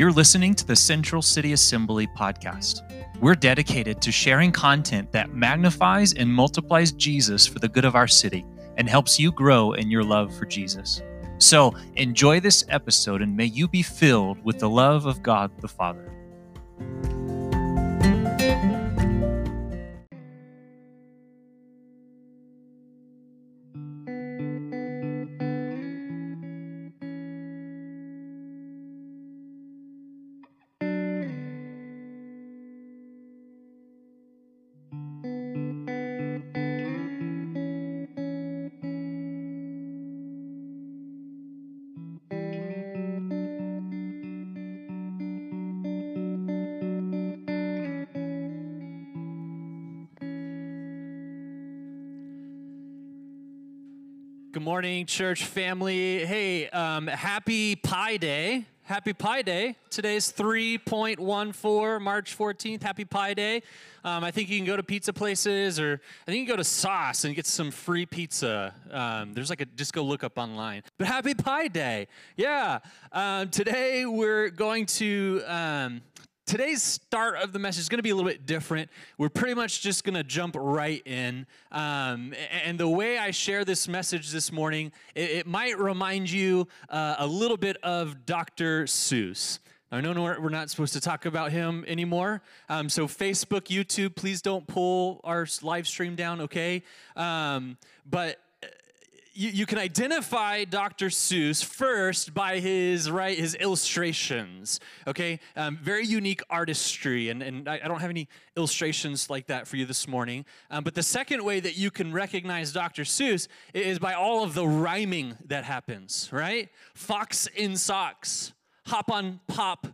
You're listening to the Central City Assembly podcast. We're dedicated to sharing content that magnifies and multiplies Jesus for the good of our city and helps you grow in your love for Jesus. So enjoy this episode and may you be filled with the love of God the Father. Morning, church family. Hey, um, happy Pi Day. Happy Pi Day. Today's 3.14, March 14th. Happy Pi Day. Um, I think you can go to pizza places or I think you can go to Sauce and get some free pizza. Um, there's like a, just go look up online. But happy Pi Day. Yeah. Um, today we're going to um, today's start of the message is going to be a little bit different. We're pretty much just going to jump right in. Um, and the way I share this message this morning, it, it might remind you uh, a little bit of Dr. Seuss. I know we're not supposed to talk about him anymore. Um, so, Facebook, YouTube, please don't pull our live stream down, okay? Um, but you, you can identify Dr. Seuss first by his right his illustrations. Okay, um, very unique artistry, and and I, I, don't have any illustrations like that for you this morning. Um, but the second way that you can recognize Dr. Seuss is by all of the rhyming that happens. Right, fox in socks, hop on pop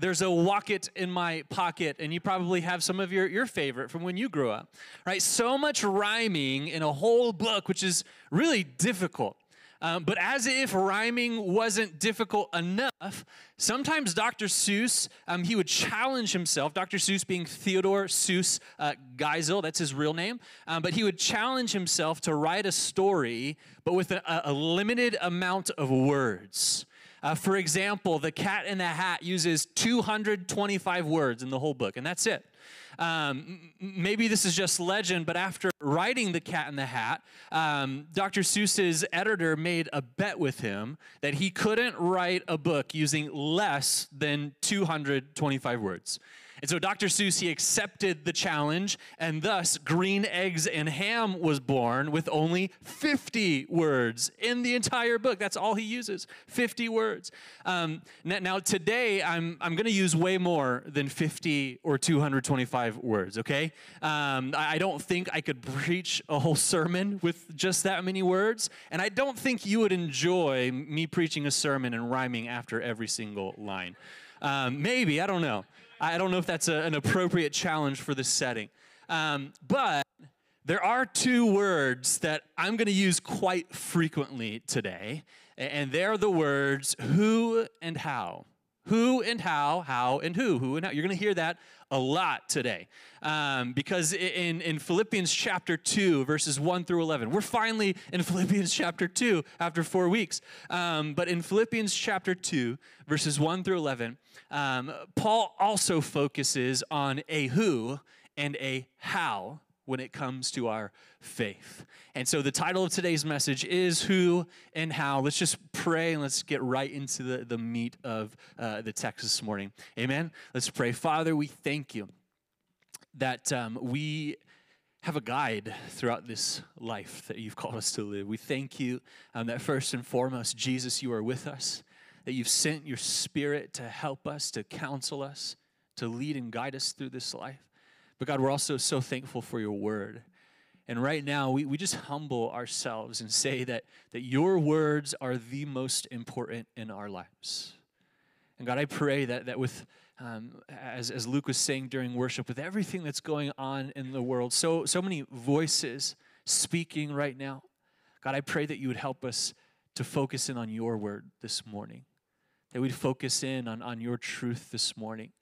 there's a Wocket in my pocket, and you probably have some of your, your favorite from when you grew up, right? So much rhyming in a whole book, which is really difficult. Um, but as if rhyming wasn't difficult enough, sometimes Dr. Seuss, um, he would challenge himself, Dr. Seuss being Theodor Seuss uh, Geisel, that's his real name, um, but he would challenge himself to write a story, but with a, a limited amount of words. Uh, for example, The Cat in the Hat uses 225 words in the whole book, and that's it. Um, maybe this is just legend, but after writing The Cat in the Hat, um, Dr. Seuss's editor made a bet with him that he couldn't write a book using less than 225 words. And so Dr. Seuss, he accepted the challenge, and thus Green Eggs and Ham was born with only 50 words in the entire book. That's all he uses 50 words. Um, now, today, I'm, I'm going to use way more than 50 or 225 words, okay? Um, I don't think I could preach a whole sermon with just that many words, and I don't think you would enjoy me preaching a sermon and rhyming after every single line. Um, maybe, I don't know. I don't know if that's a, an appropriate challenge for this setting. Um, but there are two words that I'm going to use quite frequently today, and they're the words who and how. Who and how, how and who, who and how. You're going to hear that a lot today. Um, because in, in Philippians chapter 2, verses 1 through 11, we're finally in Philippians chapter 2 after four weeks. Um, but in Philippians chapter 2, verses 1 through 11, um, Paul also focuses on a who and a how when it comes to our faith. And so the title of today's message is Who and How. Let's just pray and let's get right into the, the meat of uh, the text this morning. Amen. Let's pray. Father, we thank you that um, we have a guide throughout this life that you've called us to live. We thank you um, that first and foremost, Jesus, you are with us, that you've sent your spirit to help us, to counsel us, to lead and guide us through this life. But God, we're also so thankful for your word. And right now, we, we just humble ourselves and say that, that your words are the most important in our lives. And God, I pray that, that with, um, as, as Luke was saying during worship, with everything that's going on in the world, so, so many voices speaking right now, God, I pray that you would help us to focus in on your word this morning, that we'd focus in on, on your truth this morning.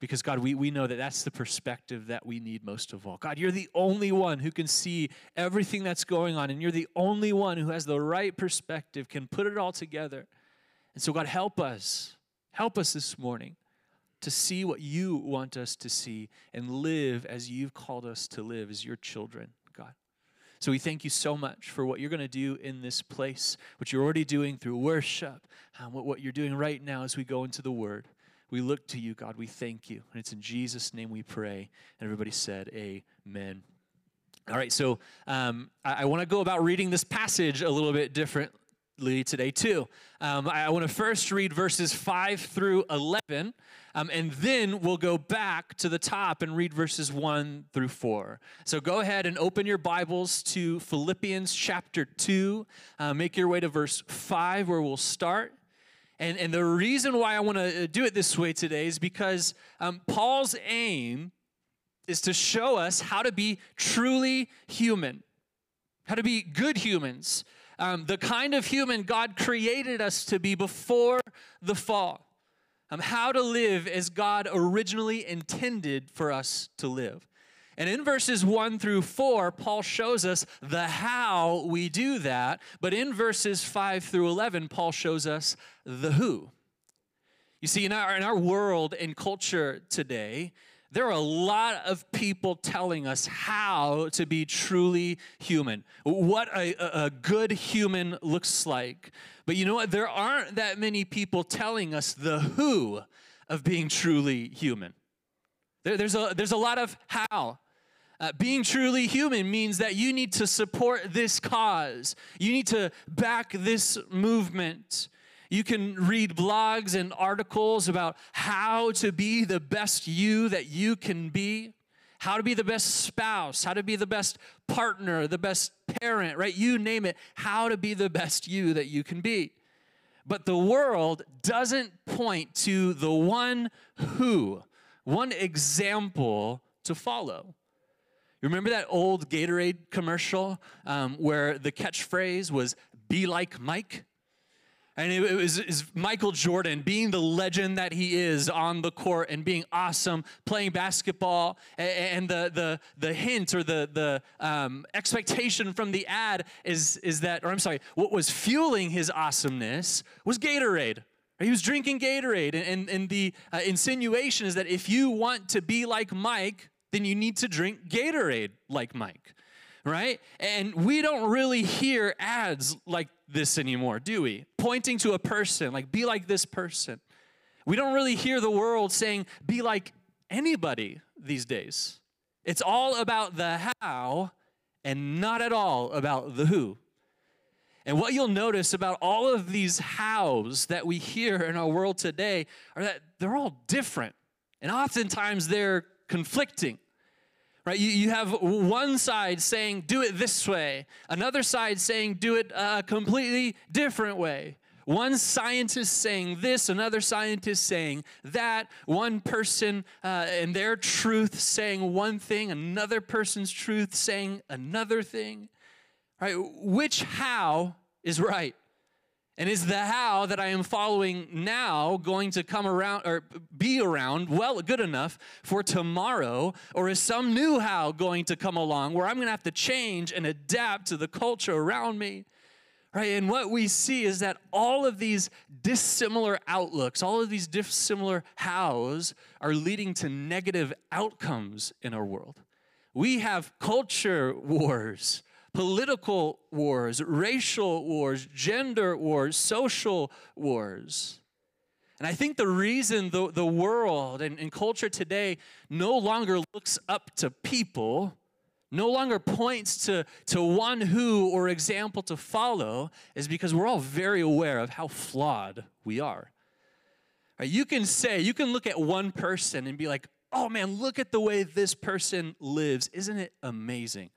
Because, God, we, we know that that's the perspective that we need most of all. God, you're the only one who can see everything that's going on, and you're the only one who has the right perspective, can put it all together. And so, God, help us Help us this morning to see what you want us to see and live as you've called us to live as your children, God. So we thank you so much for what you're going to do in this place, what you're already doing through worship, um, what, what you're doing right now as we go into the Word. We look to you, God. We thank you. And it's in Jesus' name we pray. And everybody said, Amen. All right, so um, I, I want to go about reading this passage a little bit differently today, too. Um, I, I want to first read verses 5 through 11, um, and then we'll go back to the top and read verses 1 through 4. So go ahead and open your Bibles to Philippians chapter 2. Uh, make your way to verse 5, where we'll start. And, and the reason why I want to uh, do it this way today is because um, Paul's aim is to show us how to be truly human, how to be good humans, um, the kind of human God created us to be before the fall, um, how to live as God originally intended for us to live. And in verses 1 through 4, Paul shows us the how we do that. But in verses 5 through 11, Paul shows us the who. You see, in our, in our world and culture today, there are a lot of people telling us how to be truly human, what a, a, good human looks like. But you know what? There aren't that many people telling us the who of being truly human. There, there's, a, there's a lot of how. Uh, being truly human means that you need to support this cause. You need to back this movement. You can read blogs and articles about how to be the best you that you can be, how to be the best spouse, how to be the best partner, the best parent, right? You name it, how to be the best you that you can be. But the world doesn't point to the one who, one example to follow. Remember that old Gatorade commercial um, where the catchphrase was, be like Mike? And it was, it was, Michael Jordan being the legend that he is on the court and being awesome, playing basketball. And the, the, the hint or the, the um, expectation from the ad is, is that, or I'm sorry, what was fueling his awesomeness was Gatorade. He was drinking Gatorade. And, and, and the uh, insinuation is that if you want to be like Mike, then you need to drink Gatorade like Mike, right? And we don't really hear ads like this anymore, do we? Pointing to a person, like, be like this person. We don't really hear the world saying, be like anybody these days. It's all about the how and not at all about the who. And what you'll notice about all of these hows that we hear in our world today are that they're all different. And oftentimes they're conflicting. Right? You, you have one side saying, do it this way, another side saying, do it a completely different way. One scientist saying this, another scientist saying that, one person uh, and their truth saying one thing, another person's truth saying another thing. Right? Which how is right? And is the how that I am following now going to come around or be around well good enough for tomorrow? Or is some new how going to come along where I'm going to have to change and adapt to the culture around me? Right? And what we see is that all of these dissimilar outlooks, all of these dissimilar hows are leading to negative outcomes in our world. We have culture wars political wars, racial wars, gender wars, social wars. And I think the reason the, the world and, and culture today no longer looks up to people, no longer points to, to one who or example to follow, is because we're all very aware of how flawed we are. You can say, you can look at one person and be like, oh man, look at the way this person lives. Isn't it amazing?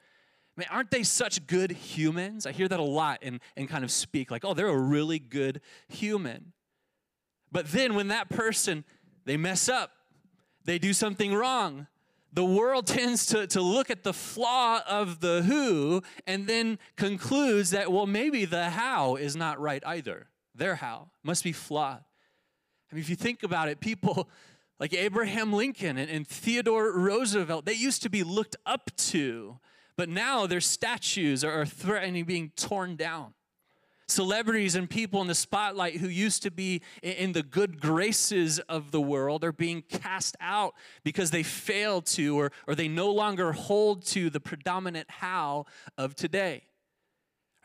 Man, aren't they such good humans? I hear that a lot and, and kind of speak like, oh, they're a really good human. But then when that person, they mess up, they do something wrong, the world tends to, to look at the flaw of the who and then concludes that, well, maybe the how is not right either. Their how must be flawed. I mean, if you think about it, people like Abraham Lincoln and, and Theodore Roosevelt, they used to be looked up to but now their statues are threatening being torn down. Celebrities and people in the spotlight who used to be in the good graces of the world are being cast out because they fail to or, or they no longer hold to the predominant how of today.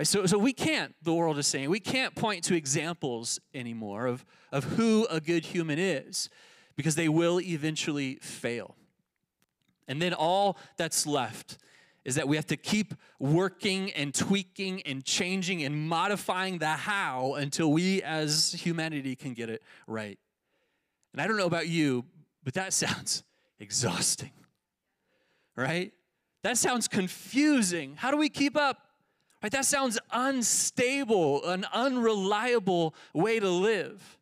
So, so we can't, the world is saying, we can't point to examples anymore of, of who a good human is because they will eventually fail. And then all that's left is that we have to keep working and tweaking and changing and modifying the how until we as humanity can get it right. And I don't know about you, but that sounds exhausting, right? That sounds confusing. How do we keep up? Right? That sounds unstable, an unreliable way to live.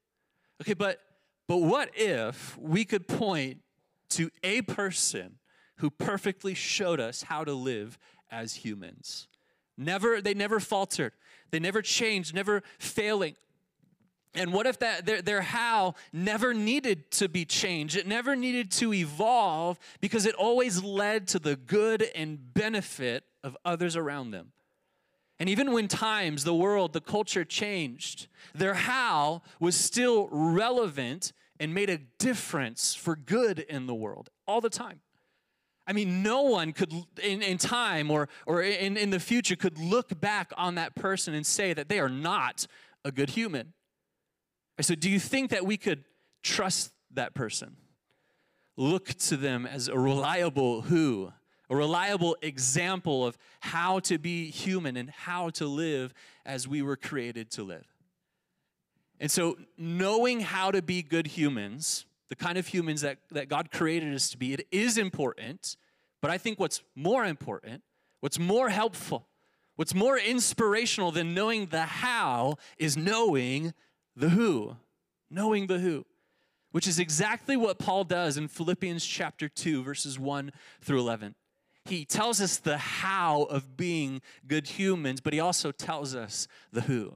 Okay, but but what if we could point to a person who perfectly showed us how to live as humans? Never, they never faltered. They never changed, never failing. And what if that their, their how never needed to be changed? It never needed to evolve because it always led to the good and benefit of others around them. And even when times, the world, the culture changed, their how was still relevant and made a difference for good in the world all the time. I mean, no one could, in, in time or, or in, in the future, could look back on that person and say that they are not a good human. So, do you think that we could trust that person? Look to them as a reliable who? a reliable example of how to be human and how to live as we were created to live. And so, knowing how to be good humans, the kind of humans that, that God created us to be, it is important. But I think what's more important, what's more helpful, what's more inspirational than knowing the how is knowing the who. Knowing the who, which is exactly what Paul does in Philippians chapter 2, verses 1 through 11 he tells us the how of being good humans, but he also tells us the who.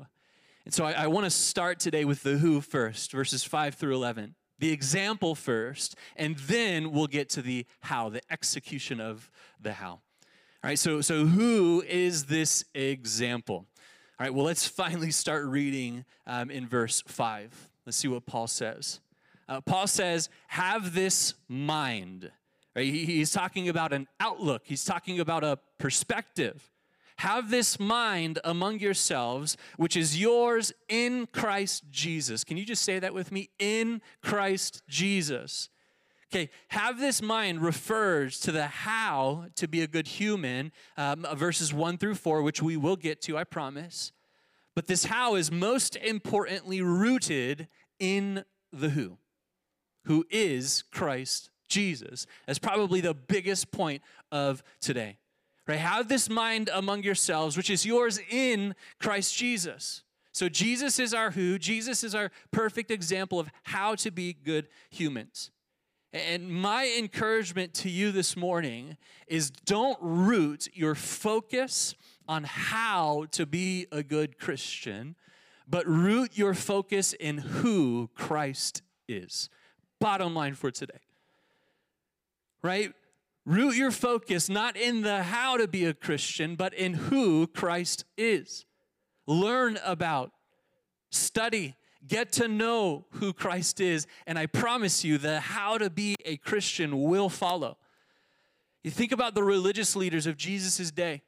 And so I, I want to start today with the who first, verses 5 through 11. The example first, and then we'll get to the how, the execution of the how. All right, so, so who is this example? All right, well, let's finally start reading um, in verse 5. Let's see what Paul says. Uh, Paul says, Have this mind Right? He's talking about an outlook, he's talking about a perspective. Have this mind among yourselves, which is yours in Christ Jesus. Can you just say that with me? In Christ Jesus. Okay, have this mind refers to the how to be a good human, um, verses 1 through 4, which we will get to, I promise. But this how is most importantly rooted in the who, who is Christ Jesus. That's probably the biggest point of today. Right? Have this mind among yourselves, which is yours in Christ Jesus. So Jesus is our who, Jesus is our perfect example of how to be good humans. And my encouragement to you this morning is don't root your focus on how to be a good Christian, but root your focus in who Christ is. Bottom line for today right? Root your focus not in the how to be a Christian, but in who Christ is. Learn about, study, get to know who Christ is, and I promise you the how to be a Christian will follow. You think about the religious leaders of Jesus' day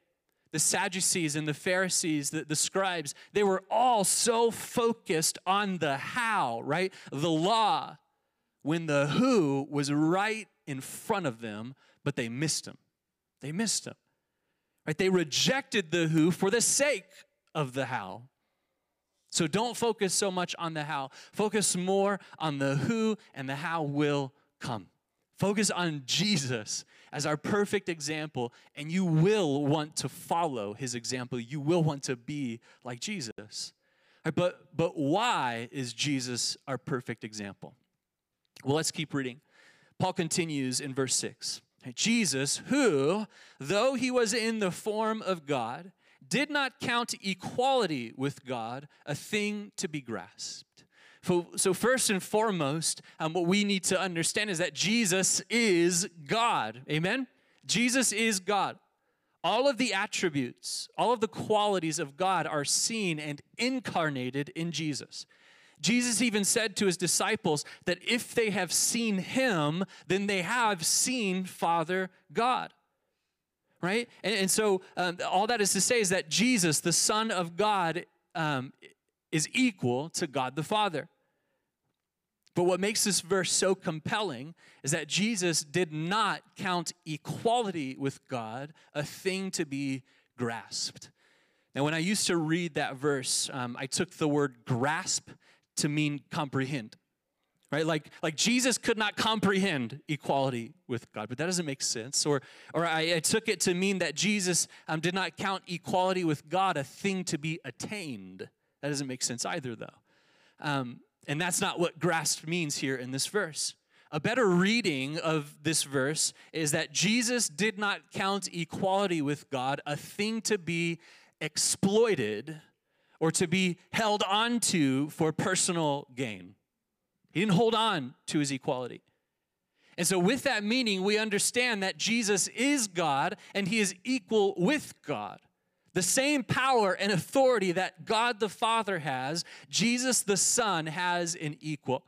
the Sadducees and the Pharisees, the, the scribes, they were all so focused on the how, right? The law, when the who was right in front of them, but they missed him. They missed him. Right? They rejected the who for the sake of the how. So don't focus so much on the how. Focus more on the who and the how will come. Focus on Jesus as our perfect example, and you will want to follow his example. You will want to be like Jesus. Right, but, but why is Jesus our perfect example? Well, let's keep reading. Paul continues in verse 6 Jesus, who, though he was in the form of God, did not count equality with God a thing to be grasped. So, first and foremost, um, what we need to understand is that Jesus is God. Amen? Jesus is God. All of the attributes, all of the qualities of God are seen and incarnated in Jesus. Jesus even said to his disciples that if they have seen him, then they have seen Father God. Right? And, and so, um, all that is to say is that Jesus, the Son of God, um, is equal to God the Father. But what makes this verse so compelling is that Jesus did not count equality with God a thing to be grasped. Now, when I used to read that verse, um, I took the word grasp to mean comprehend. Right? Like, like Jesus could not comprehend equality with God, but that doesn't make sense. Or, or I, I took it to mean that Jesus um, did not count equality with God a thing to be attained. That doesn't make sense either, though. Um, and that's not what grasped means here in this verse. A better reading of this verse is that Jesus did not count equality with God a thing to be exploited or to be held onto for personal gain. He didn't hold on to his equality. And so, with that meaning, we understand that Jesus is God and he is equal with God. The same power and authority that God the Father has, Jesus the Son has in equal.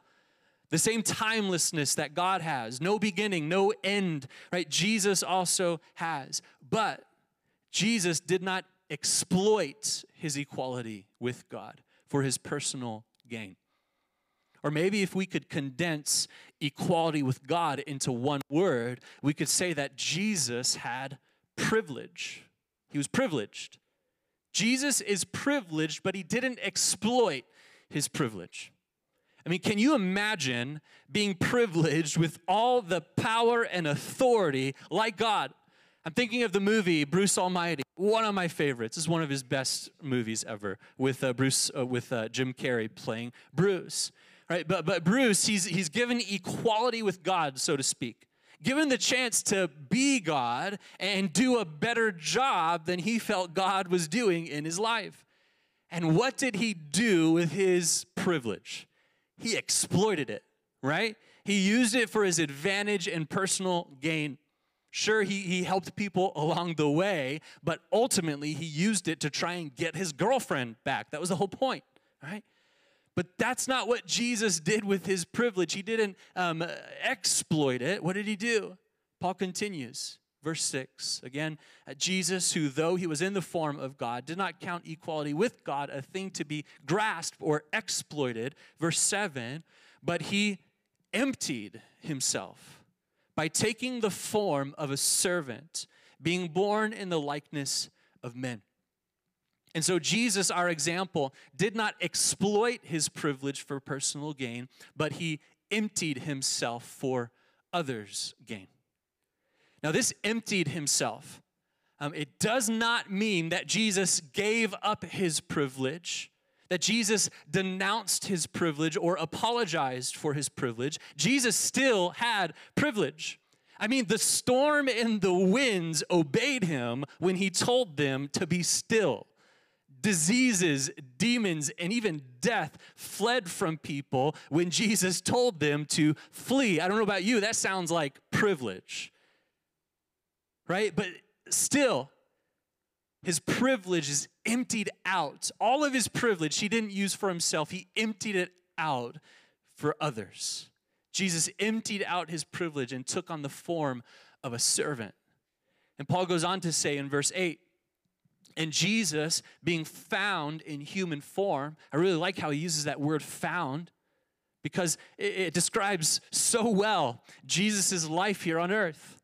The same timelessness that God has, no beginning, no end, right? Jesus also has. But Jesus did not exploit his equality with God for his personal gain. Or maybe if we could condense equality with God into one word, we could say that Jesus had privilege. He was privileged. Jesus is privileged, but he didn't exploit his privilege. I mean, can you imagine being privileged with all the power and authority like God? I'm thinking of the movie Bruce Almighty, one of my favorites. Is one of his best movies ever, with uh, Bruce, uh, with uh, Jim Carrey playing Bruce. Right, but but Bruce, he's he's given equality with God, so to speak given the chance to be God and do a better job than he felt God was doing in his life. And what did he do with his privilege? He exploited it, right? He used it for his advantage and personal gain. Sure, he, he helped people along the way, but ultimately he used it to try and get his girlfriend back. That was the whole point, right? But that's not what Jesus did with his privilege. He didn't um, exploit it. What did he do? Paul continues, verse 6. Again, uh, Jesus, who though he was in the form of God, did not count equality with God a thing to be grasped or exploited. Verse 7 But he emptied himself by taking the form of a servant, being born in the likeness of men. And so, Jesus, our example, did not exploit his privilege for personal gain, but he emptied himself for others' gain. Now, this emptied himself, um, it does not mean that Jesus gave up his privilege, that Jesus denounced his privilege or apologized for his privilege. Jesus still had privilege. I mean, the storm and the winds obeyed him when he told them to be still diseases, demons, and even death fled from people when Jesus told them to flee. I don't know about you, that sounds like privilege, right? But still, his privilege is emptied out. All of his privilege he didn't use for himself, he emptied it out for others. Jesus emptied out his privilege and took on the form of a servant. And Paul goes on to say in verse 8, and Jesus, being found in human form, I really like how he uses that word found because it, it describes so well Jesus' life here on earth.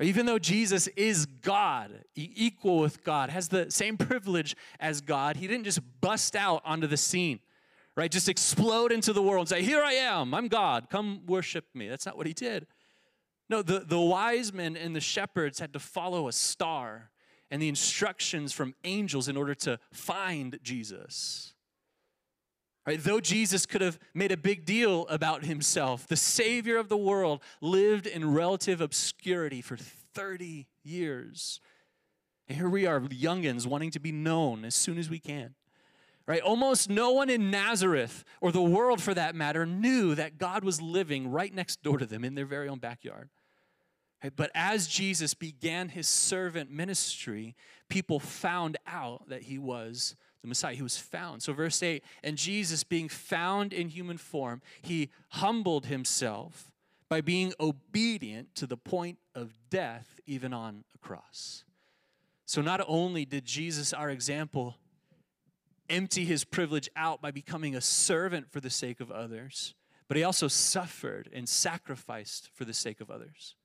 Even though Jesus is God, equal with God, has the same privilege as God, he didn't just bust out onto the scene, right? Just explode into the world and say, Here I am, I'm God, come worship me. That's not what he did. No, the, the wise men and the shepherds had to follow a star and the instructions from angels in order to find Jesus. Right? Though Jesus could have made a big deal about himself, the Savior of the world lived in relative obscurity for 30 years. And here we are, youngins, wanting to be known as soon as we can. Right? Almost no one in Nazareth, or the world for that matter, knew that God was living right next door to them in their very own backyard. Right? But as Jesus began his servant ministry, people found out that he was the Messiah. He was found. So, verse 8, and Jesus, being found in human form, he humbled himself by being obedient to the point of death, even on a cross. So, not only did Jesus, our example, empty his privilege out by becoming a servant for the sake of others, but he also suffered and sacrificed for the sake of others.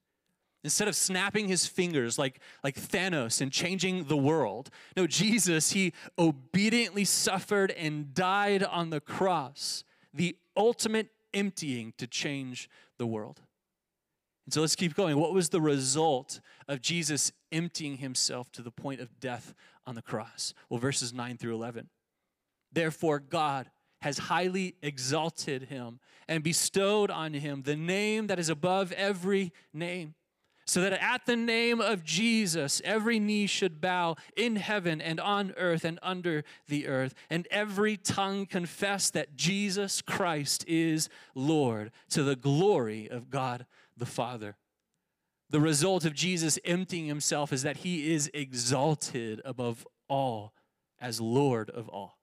Instead of snapping his fingers like, like Thanos and changing the world, no, Jesus, he obediently suffered and died on the cross, the ultimate emptying to change the world. And so let's keep going. What was the result of Jesus emptying himself to the point of death on the cross? Well, verses 9 through 11. Therefore, God has highly exalted him and bestowed on him the name that is above every name so that at the name of Jesus, every knee should bow in heaven and on earth and under the earth, and every tongue confess that Jesus Christ is Lord to the glory of God the Father. The result of Jesus emptying himself is that he is exalted above all as Lord of all.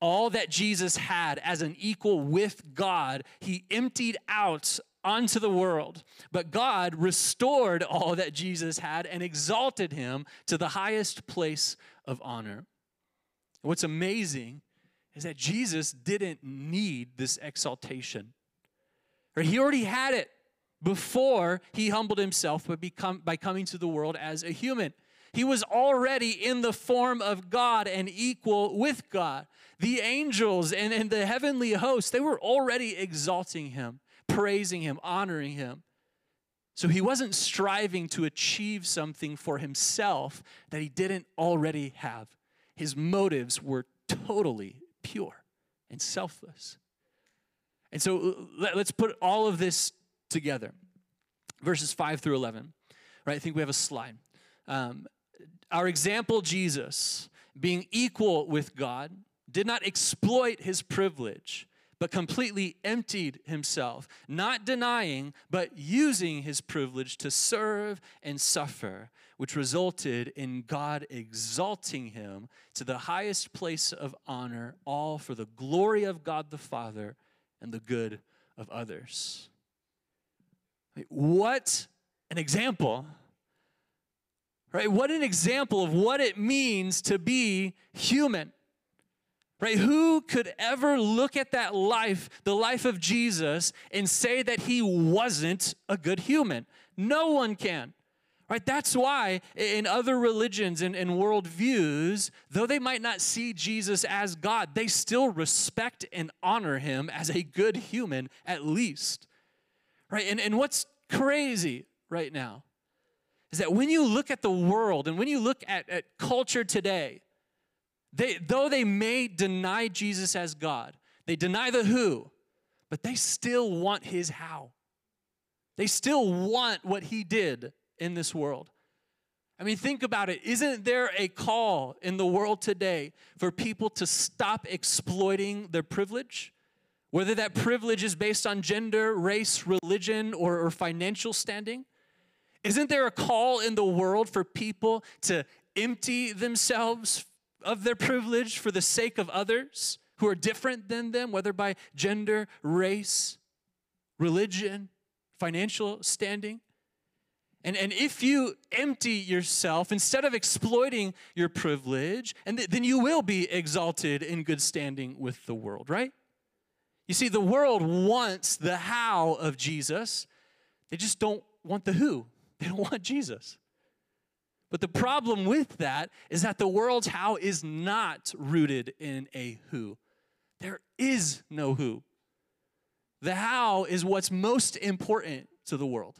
All that Jesus had as an equal with God, he emptied out onto the world. But God restored all that Jesus had and exalted him to the highest place of honor. What's amazing is that Jesus didn't need this exaltation. He already had it before he humbled himself by, become, by coming to the world as a human. He was already in the form of God and equal with God. The angels and, and the heavenly hosts, they were already exalting him praising him, honoring him. So he wasn't striving to achieve something for himself that he didn't already have. His motives were totally pure and selfless. And so let's put all of this together. Verses 5 through 11. Right? I think we have a slide. Um, our example, Jesus, being equal with God, did not exploit his privilege but completely emptied himself, not denying, but using his privilege to serve and suffer, which resulted in God exalting him to the highest place of honor, all for the glory of God the Father and the good of others. What an example! Right? What an example of what it means to be human. Right? Who could ever look at that life, the life of Jesus, and say that he wasn't a good human? No one can. Right? That's why in other religions and, and worldviews, though they might not see Jesus as God, they still respect and honor him as a good human, at least. Right? And, and what's crazy right now is that when you look at the world and when you look at, at culture today, they, though they may deny Jesus as God, they deny the who, but they still want his how. They still want what he did in this world. I mean, think about it. Isn't there a call in the world today for people to stop exploiting their privilege? Whether that privilege is based on gender, race, religion, or, or financial standing? Isn't there a call in the world for people to empty themselves of their privilege for the sake of others who are different than them, whether by gender, race, religion, financial standing. And, and if you empty yourself, instead of exploiting your privilege, and th- then you will be exalted in good standing with the world, right? You see, the world wants the how of Jesus, they just don't want the who. They don't want Jesus. But the problem with that is that the world's how is not rooted in a who. There is no who. The how is what's most important to the world.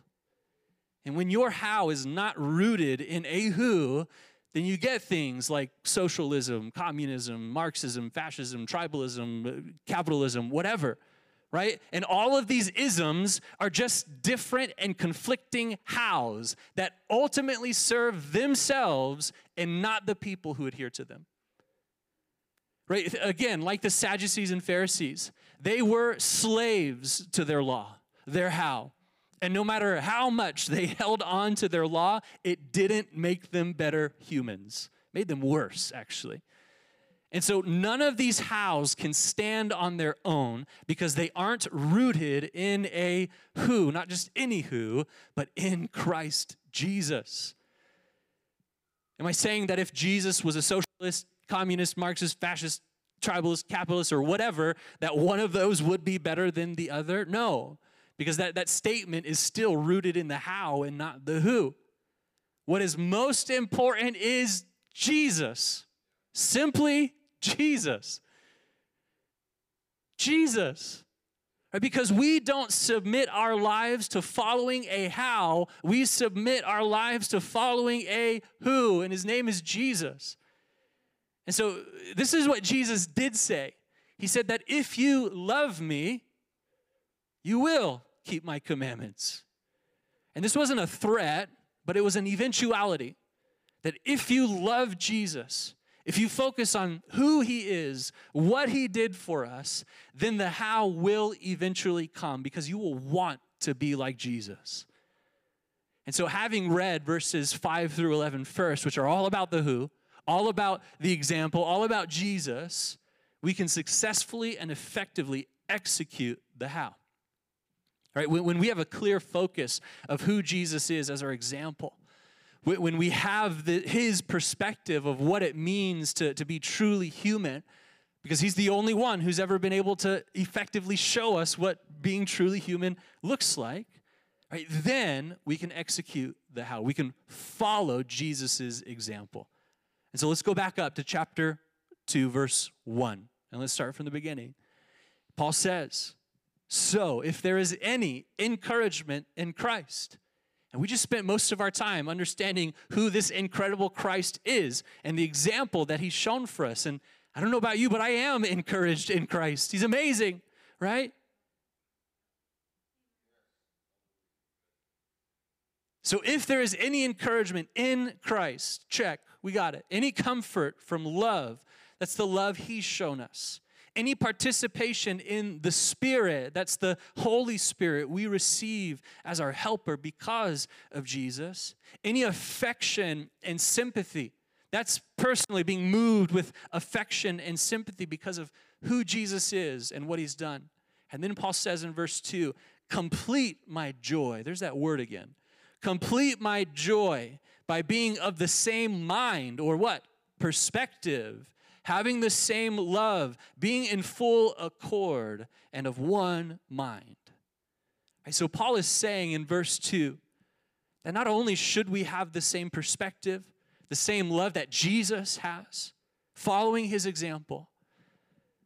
And when your how is not rooted in a who, then you get things like socialism, communism, Marxism, fascism, tribalism, uh, capitalism, whatever right? And all of these isms are just different and conflicting hows that ultimately serve themselves and not the people who adhere to them. Right? Again, like the Sadducees and Pharisees, they were slaves to their law, their how. And no matter how much they held on to their law, it didn't make them better humans. It made them worse, actually. And so none of these hows can stand on their own because they aren't rooted in a who, not just any who, but in Christ Jesus. Am I saying that if Jesus was a socialist, communist, Marxist, fascist, tribalist, capitalist, or whatever, that one of those would be better than the other? No, because that, that statement is still rooted in the how and not the who. What is most important is Jesus. Simply Jesus. Jesus. Because we don't submit our lives to following a how, we submit our lives to following a who, and his name is Jesus. And so, this is what Jesus did say. He said that if you love me, you will keep my commandments. And this wasn't a threat, but it was an eventuality that if you love Jesus, if you focus on who he is, what he did for us, then the how will eventually come because you will want to be like Jesus. And so, having read verses 5 through 11 first, which are all about the who, all about the example, all about Jesus, we can successfully and effectively execute the how. Right? When, when we have a clear focus of who Jesus is as our example, when we have the, his perspective of what it means to, to be truly human, because he's the only one who's ever been able to effectively show us what being truly human looks like, right? Then we can execute the how. We can follow Jesus' example. And so let's go back up to chapter 2, verse 1, and let's start from the beginning. Paul says, So if there is any encouragement in Christ, and we just spent most of our time understanding who this incredible Christ is and the example that he's shown for us. And I don't know about you, but I am encouraged in Christ. He's amazing, right? So if there is any encouragement in Christ, check. We got it. Any comfort from love, that's the love He's shown us. Any participation in the Spirit, that's the Holy Spirit we receive as our helper because of Jesus. Any affection and sympathy, that's personally being moved with affection and sympathy because of who Jesus is and what He's done. And then Paul says in verse 2 complete my joy. There's that word again. Complete my joy by being of the same mind or what? Perspective, having the same love, being in full accord and of one mind. Right, so Paul is saying in verse 2 that not only should we have the same perspective, the same love that Jesus has, following his example,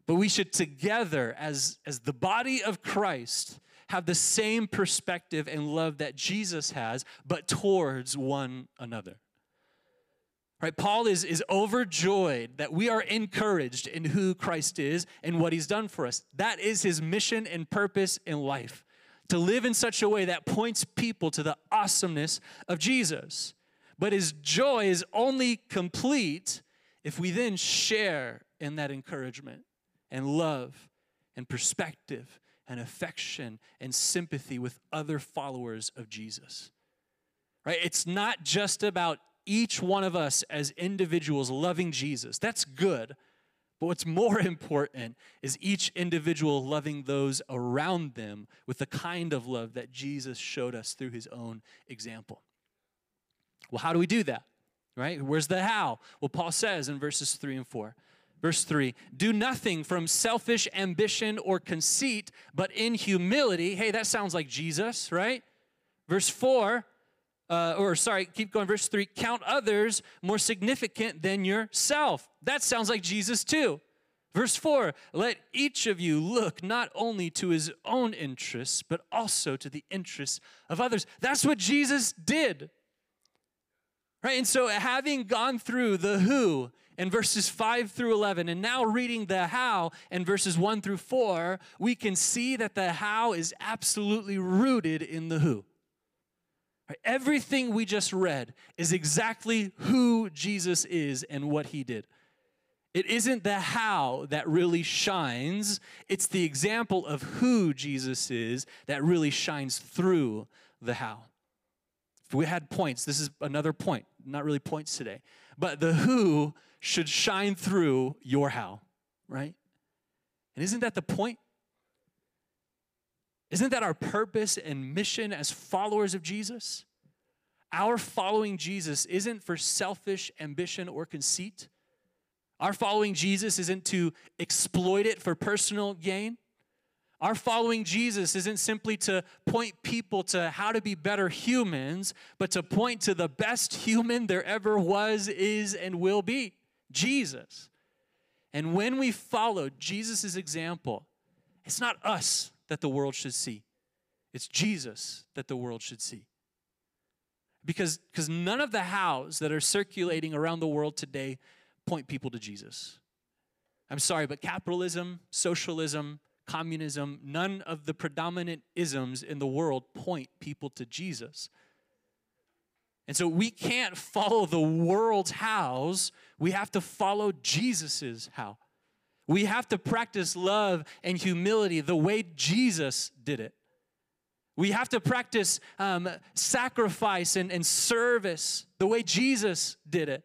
but we should together as, as the body of Christ have the same perspective and love that Jesus has, but towards one another. Right? Paul is, is overjoyed that we are encouraged in who Christ is and what he's done for us. That is his mission and purpose in life to live in such a way that points people to the awesomeness of Jesus. But his joy is only complete if we then share in that encouragement and love and perspective and affection and sympathy with other followers of Jesus. Right? It's not just about each one of us as individuals loving Jesus. That's good. But what's more important is each individual loving those around them with the kind of love that Jesus showed us through his own example. Well, how do we do that? Right? Where's the how? Well, Paul says in verses 3 and 4 Verse 3 Do nothing from selfish ambition or conceit, but in humility. Hey, that sounds like Jesus, right? Verse 4, uh, or sorry, keep going. Verse 3 Count others more significant than yourself. That sounds like Jesus too. Verse 4 Let each of you look not only to his own interests, but also to the interests of others. That's what Jesus did. Right? And so, having gone through the who in verses 5 through 11, and now reading the how in verses 1 through 4, we can see that the how is absolutely rooted in the who. Everything we just read is exactly who Jesus is and what he did. It isn't the how that really shines, it's the example of who Jesus is that really shines through the how. If we had points, this is another point, not really points today, but the who should shine through your how, right? And isn't that the point? Isn't that our purpose and mission as followers of Jesus? Our following Jesus isn't for selfish ambition or conceit. Our following Jesus isn't to exploit it for personal gain. Our following Jesus isn't simply to point people to how to be better humans, but to point to the best human there ever was, is, and will be Jesus. And when we follow Jesus' example, it's not us that the world should see, it's Jesus that the world should see. Because because none of the hows that are circulating around the world today point people to Jesus. I'm sorry, but capitalism, socialism, communism, none of the predominant isms in the world point people to Jesus. And so we can't follow the world's hows, we have to follow Jesus's how. We have to practice love and humility the way Jesus did it. We have to practice um, sacrifice and, and service the way Jesus did it.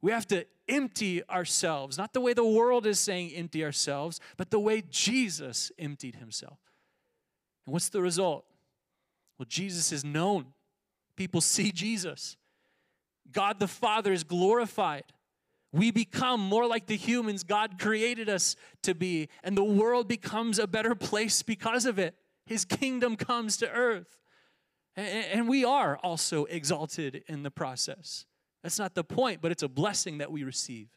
We have to empty ourselves, not the way the world is saying empty ourselves, but the way Jesus emptied himself. And what's the result? Well, Jesus is known people see Jesus. God the Father is glorified. We become more like the humans God created us to be, and the world becomes a better place because of it. His kingdom comes to earth. And we are also exalted in the process. That's not the point, but it's a blessing that we receive.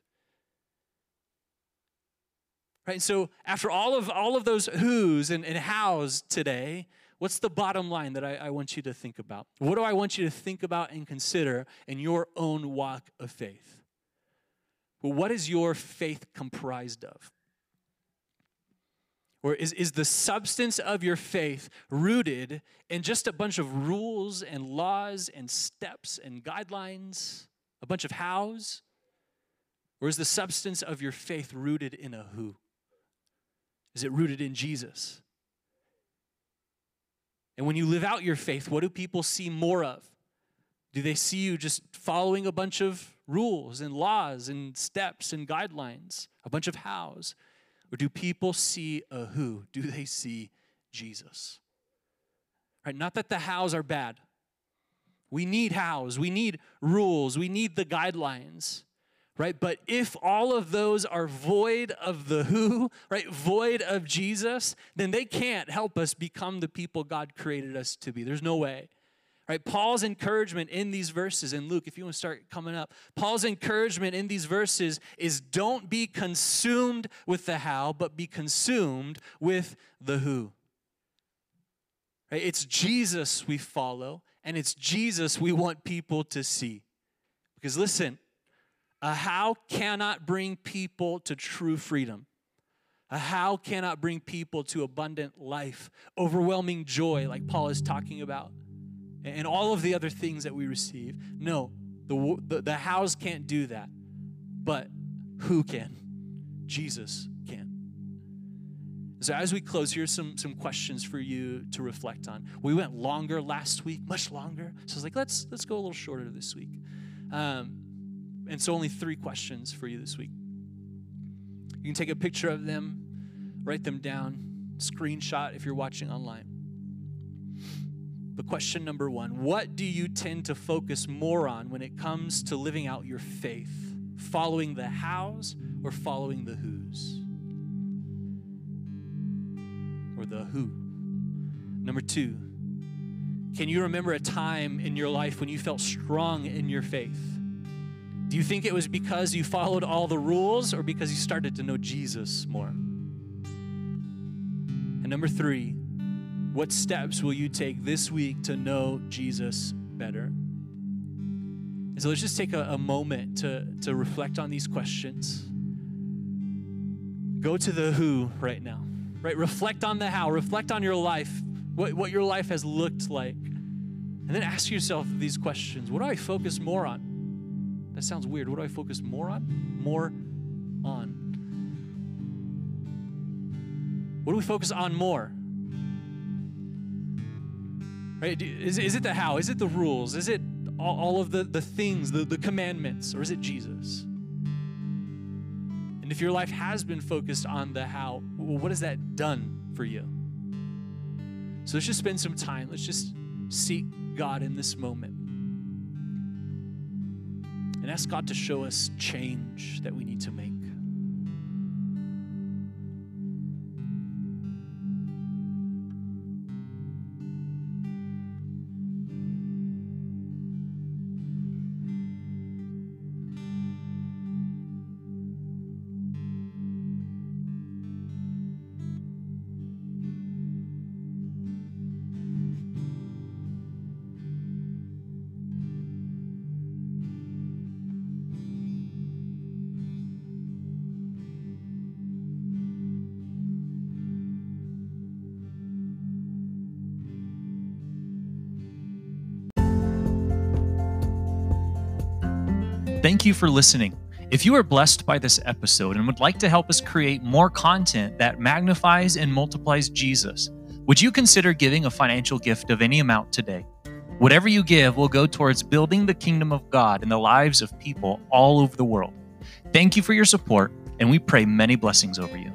Right? And So after all of all of those who's and, and how's today, What's the bottom line that I, I want you to think about? What do I want you to think about and consider in your own walk of faith? Well, what is your faith comprised of? Or is, is the substance of your faith rooted in just a bunch of rules and laws and steps and guidelines, a bunch of hows? Or is the substance of your faith rooted in a who? Is it rooted in Jesus? And when you live out your faith, what do people see more of? Do they see you just following a bunch of rules and laws and steps and guidelines, a bunch of hows? Or do people see a who? Do they see Jesus? Right? Not that the hows are bad. We need hows, we need rules, we need the guidelines right? But if all of those are void of the who, right, void of Jesus, then they can't help us become the people God created us to be. There's no way. Right? Paul's encouragement in these verses, in Luke, if you want to start coming up, Paul's encouragement in these verses is don't be consumed with the how, but be consumed with the who. Right? It's Jesus we follow, and it's Jesus we want people to see. Because listen, a how cannot bring people to true freedom. A how cannot bring people to abundant life, overwhelming joy, like Paul is talking about, and all of the other things that we receive. No, the, the, the hows can't do that. But who can? Jesus can. So, as we close, here's some, some questions for you to reflect on. We went longer last week, much longer. So, I was like, let's, let's go a little shorter this week. Um, and so, only three questions for you this week. You can take a picture of them, write them down, screenshot if you're watching online. But question number one What do you tend to focus more on when it comes to living out your faith? Following the hows or following the who's? Or the who? Number two, can you remember a time in your life when you felt strong in your faith? Do you think it was because you followed all the rules or because you started to know Jesus more? And number three, what steps will you take this week to know Jesus better? And so let's just take a, a moment to, to reflect on these questions. Go to the who right now, right? Reflect on the how, reflect on your life, what, what your life has looked like. And then ask yourself these questions What do I focus more on? That sounds weird. What do I focus more on? More on? What do we focus on more? Right? Is, is it the how? Is it the rules? Is it all, all of the, the things, the, the commandments? Or is it Jesus? And if your life has been focused on the how, well, what has that done for you? So let's just spend some time. Let's just seek God in this moment. And ask God to show us change that we need to make. Thank you for listening. If you are blessed by this episode and would like to help us create more content that magnifies and multiplies Jesus, would you consider giving a financial gift of any amount today? Whatever you give will go towards building the kingdom of God in the lives of people all over the world. Thank you for your support, and we pray many blessings over you.